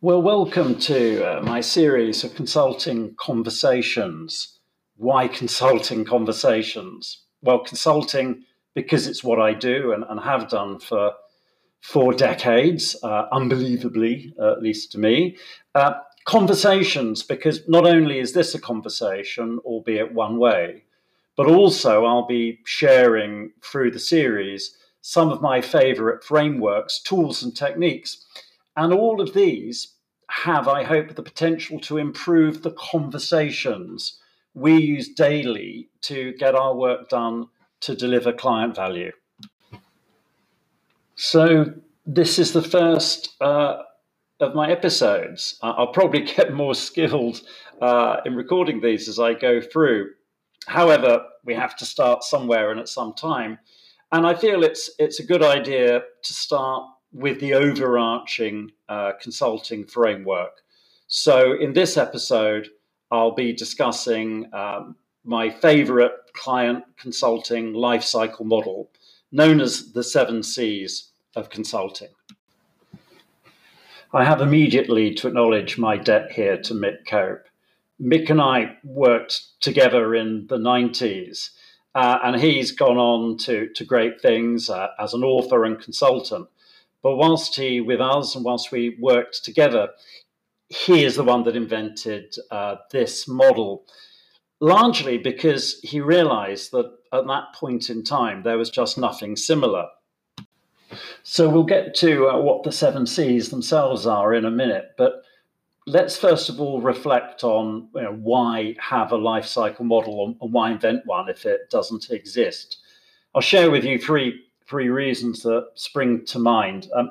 Well, welcome to uh, my series of consulting conversations. Why consulting conversations? Well, consulting because it's what I do and, and have done for four decades, uh, unbelievably, uh, at least to me. Uh, conversations because not only is this a conversation, albeit one way, but also I'll be sharing through the series some of my favorite frameworks, tools, and techniques and all of these have, I hope, the potential to improve the conversations we use daily to get our work done to deliver client value. So, this is the first uh, of my episodes. I'll probably get more skilled uh, in recording these as I go through. However, we have to start somewhere and at some time. And I feel it's it's a good idea to start with the overarching uh, consulting framework. So, in this episode, I'll be discussing um, my favorite client consulting lifecycle model, known as the seven C's of consulting. I have immediately to acknowledge my debt here to Mick Cope. Mick and I worked together in the 90s, uh, and he's gone on to, to great things uh, as an author and consultant. But whilst he, with us, and whilst we worked together, he is the one that invented uh, this model, largely because he realized that at that point in time, there was just nothing similar. So we'll get to uh, what the seven C's themselves are in a minute, but let's first of all reflect on you know, why have a life cycle model and why invent one if it doesn't exist. I'll share with you three three reasons that spring to mind. Um,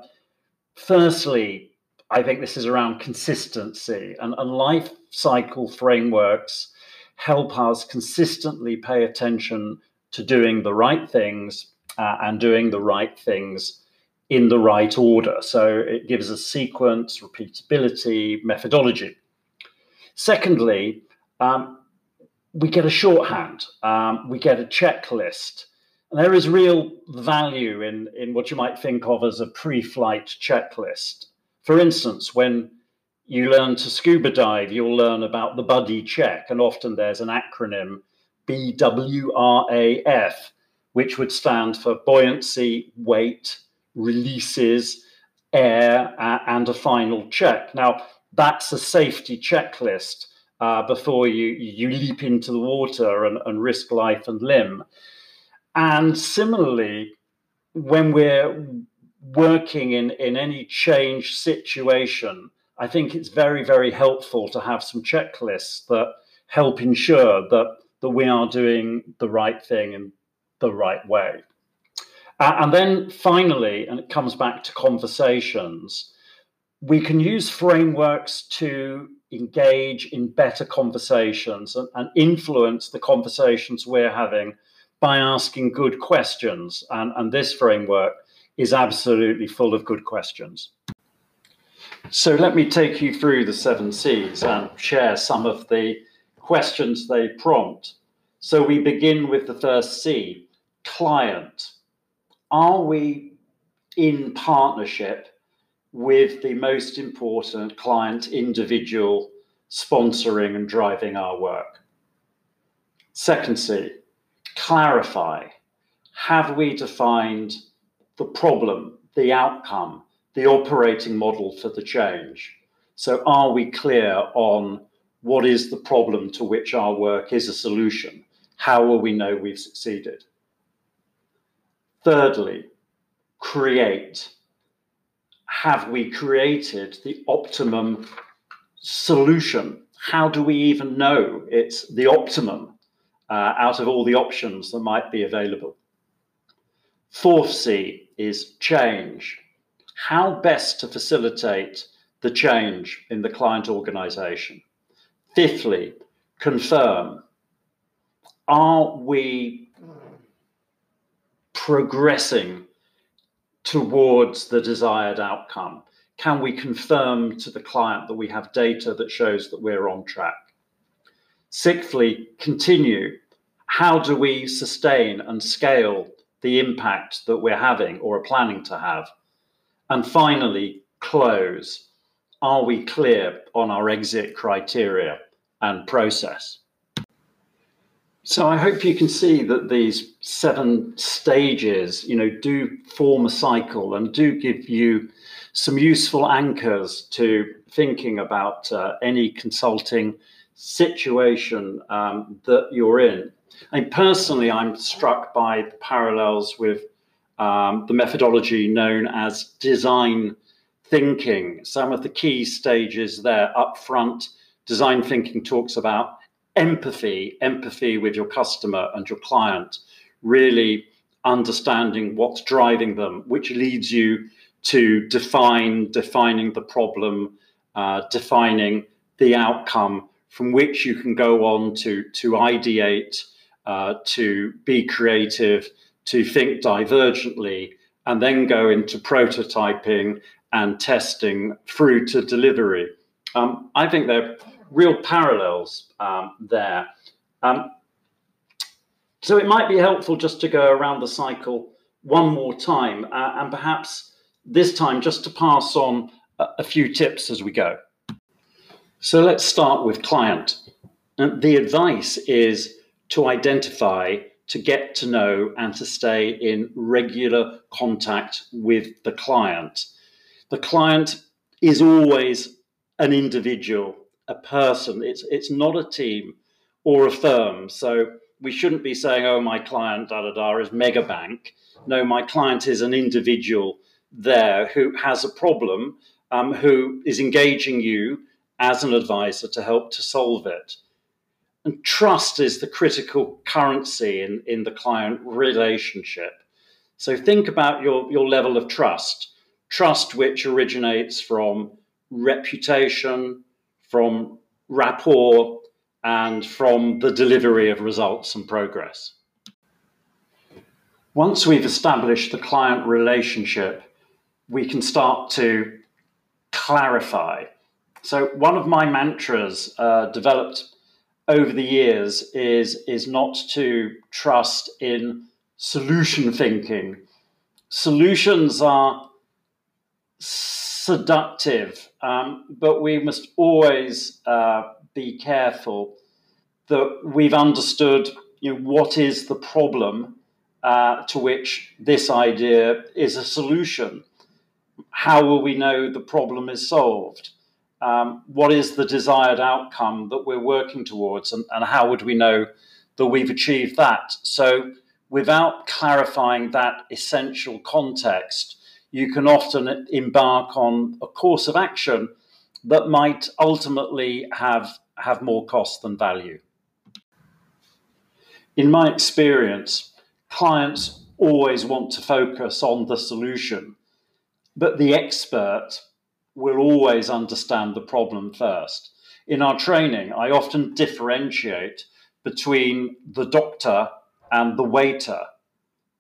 firstly, I think this is around consistency, and, and life cycle frameworks help us consistently pay attention to doing the right things uh, and doing the right things in the right order. So it gives us sequence, repeatability, methodology. Secondly, um, we get a shorthand, um, we get a checklist there is real value in, in what you might think of as a pre flight checklist. For instance, when you learn to scuba dive, you'll learn about the buddy check, and often there's an acronym BWRAF, which would stand for buoyancy, weight, releases, air, and a final check. Now, that's a safety checklist uh, before you, you leap into the water and, and risk life and limb. And similarly, when we're working in, in any change situation, I think it's very, very helpful to have some checklists that help ensure that, that we are doing the right thing in the right way. Uh, and then finally, and it comes back to conversations, we can use frameworks to engage in better conversations and, and influence the conversations we're having by asking good questions. And, and this framework is absolutely full of good questions. So let me take you through the seven C's and share some of the questions they prompt. So we begin with the first C client. Are we in partnership with the most important client individual sponsoring and driving our work? Second C clarify have we defined the problem, the outcome, the operating model for the change? So, are we clear on what is the problem to which our work is a solution? How will we know we've succeeded? Thirdly, create. Have we created the optimum solution? How do we even know it's the optimum? Uh, out of all the options that might be available. Fourth C is change. How best to facilitate the change in the client organization. Fifthly, confirm. Are we progressing towards the desired outcome? Can we confirm to the client that we have data that shows that we're on track? Sixthly, continue. How do we sustain and scale the impact that we're having or are planning to have? And finally, close. are we clear on our exit criteria and process? So I hope you can see that these seven stages, you know, do form a cycle and do give you some useful anchors to thinking about uh, any consulting situation um, that you're in. And personally, I'm struck by the parallels with um, the methodology known as design thinking. Some of the key stages there up front, design thinking talks about empathy, empathy with your customer and your client, really understanding what's driving them, which leads you to define defining the problem, uh, defining the outcome from which you can go on to to ideate, uh, to be creative, to think divergently, and then go into prototyping and testing through to delivery. Um, I think there are real parallels um, there. Um, so it might be helpful just to go around the cycle one more time uh, and perhaps this time just to pass on a, a few tips as we go. So let's start with client. The advice is to identify, to get to know, and to stay in regular contact with the client. The client is always an individual, a person. It's it's not a team or a firm. So we shouldn't be saying, "Oh, my client da da da is Megabank." No, my client is an individual there who has a problem, um, who is engaging you as an advisor to help to solve it. And trust is the critical currency in, in the client relationship. So think about your, your level of trust trust which originates from reputation, from rapport, and from the delivery of results and progress. Once we've established the client relationship, we can start to clarify. So, one of my mantras uh, developed over the years is, is not to trust in solution thinking. Solutions are seductive, um, but we must always uh, be careful that we've understood you know, what is the problem uh, to which this idea is a solution. How will we know the problem is solved? Um, what is the desired outcome that we're working towards, and, and how would we know that we've achieved that? So, without clarifying that essential context, you can often embark on a course of action that might ultimately have, have more cost than value. In my experience, clients always want to focus on the solution, but the expert will always understand the problem first. In our training, I often differentiate between the doctor and the waiter.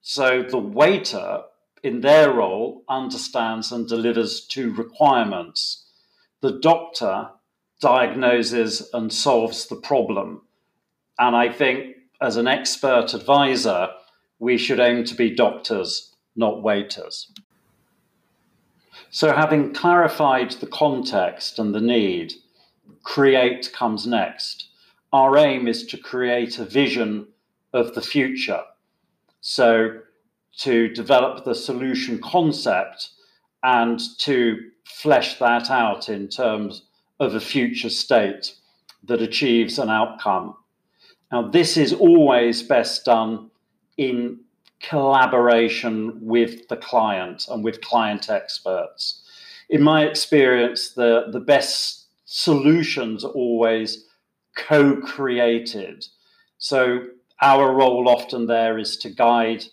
So the waiter in their role, understands and delivers to requirements. The doctor diagnoses and solves the problem. And I think as an expert advisor, we should aim to be doctors, not waiters. So, having clarified the context and the need, create comes next. Our aim is to create a vision of the future. So, to develop the solution concept and to flesh that out in terms of a future state that achieves an outcome. Now, this is always best done in collaboration with the client and with client experts. In my experience, the, the best solutions are always co created. So, our role often there is to guide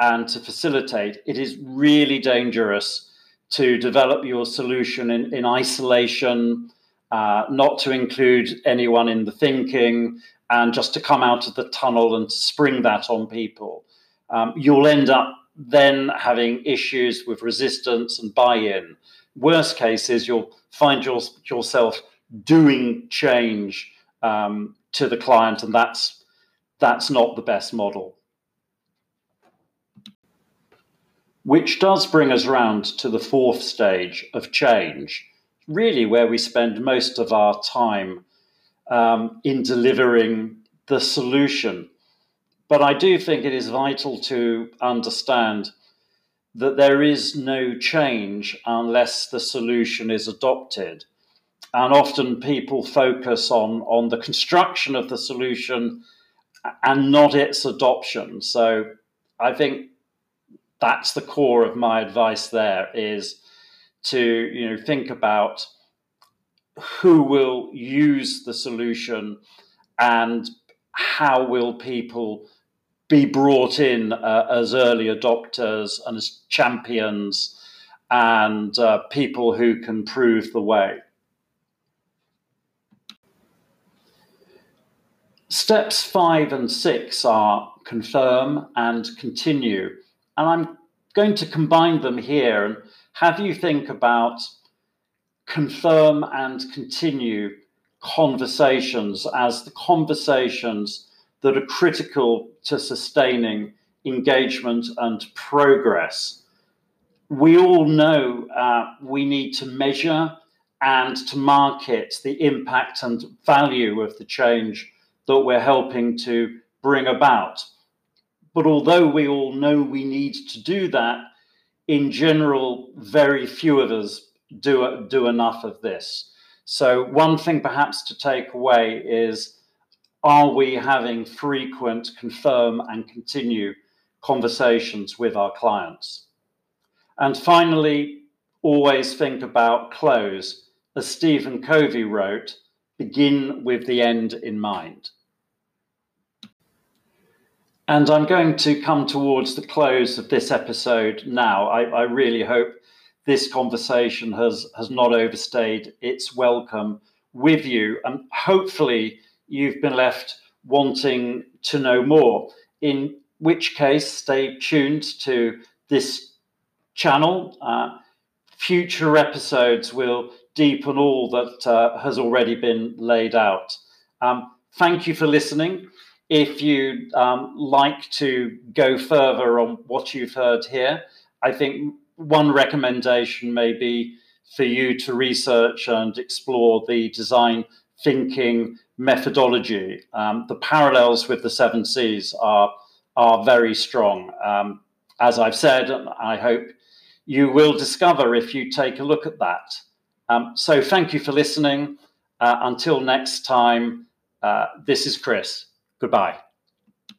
and to facilitate, it is really dangerous to develop your solution in, in isolation, uh, not to include anyone in the thinking, and just to come out of the tunnel and spring that on people. Um, you'll end up then having issues with resistance and buy in. Worst case is you'll find your, yourself doing change um, to the client, and that's that's not the best model. which does bring us round to the fourth stage of change really where we spend most of our time um, in delivering the solution. But I do think it is vital to understand that there is no change unless the solution is adopted. And often people focus on, on the construction of the solution and not its adoption. So I think that's the core of my advice there is to you know think about who will use the solution and how will people be brought in uh, as early adopters and as champions and uh, people who can prove the way. Steps five and six are confirm and continue. And I'm going to combine them here and have you think about confirm and continue conversations as the conversations that are critical to sustaining engagement and progress. We all know uh, we need to measure and to market the impact and value of the change that we're helping to bring about. But although we all know we need to do that, in general, very few of us do, do enough of this. So, one thing perhaps to take away is are we having frequent confirm and continue conversations with our clients? And finally, always think about close. As Stephen Covey wrote, begin with the end in mind. And I'm going to come towards the close of this episode now. I, I really hope this conversation has, has not overstayed its welcome with you. And hopefully, you've been left wanting to know more, in which case, stay tuned to this channel. Uh, future episodes will deepen all that uh, has already been laid out. Um, thank you for listening. If you'd um, like to go further on what you've heard here, I think one recommendation may be for you to research and explore the design thinking methodology. Um, the parallels with the seven C's are are very strong. Um, as I've said, I hope you will discover if you take a look at that. Um, so thank you for listening. Uh, until next time, uh, this is Chris. Goodbye.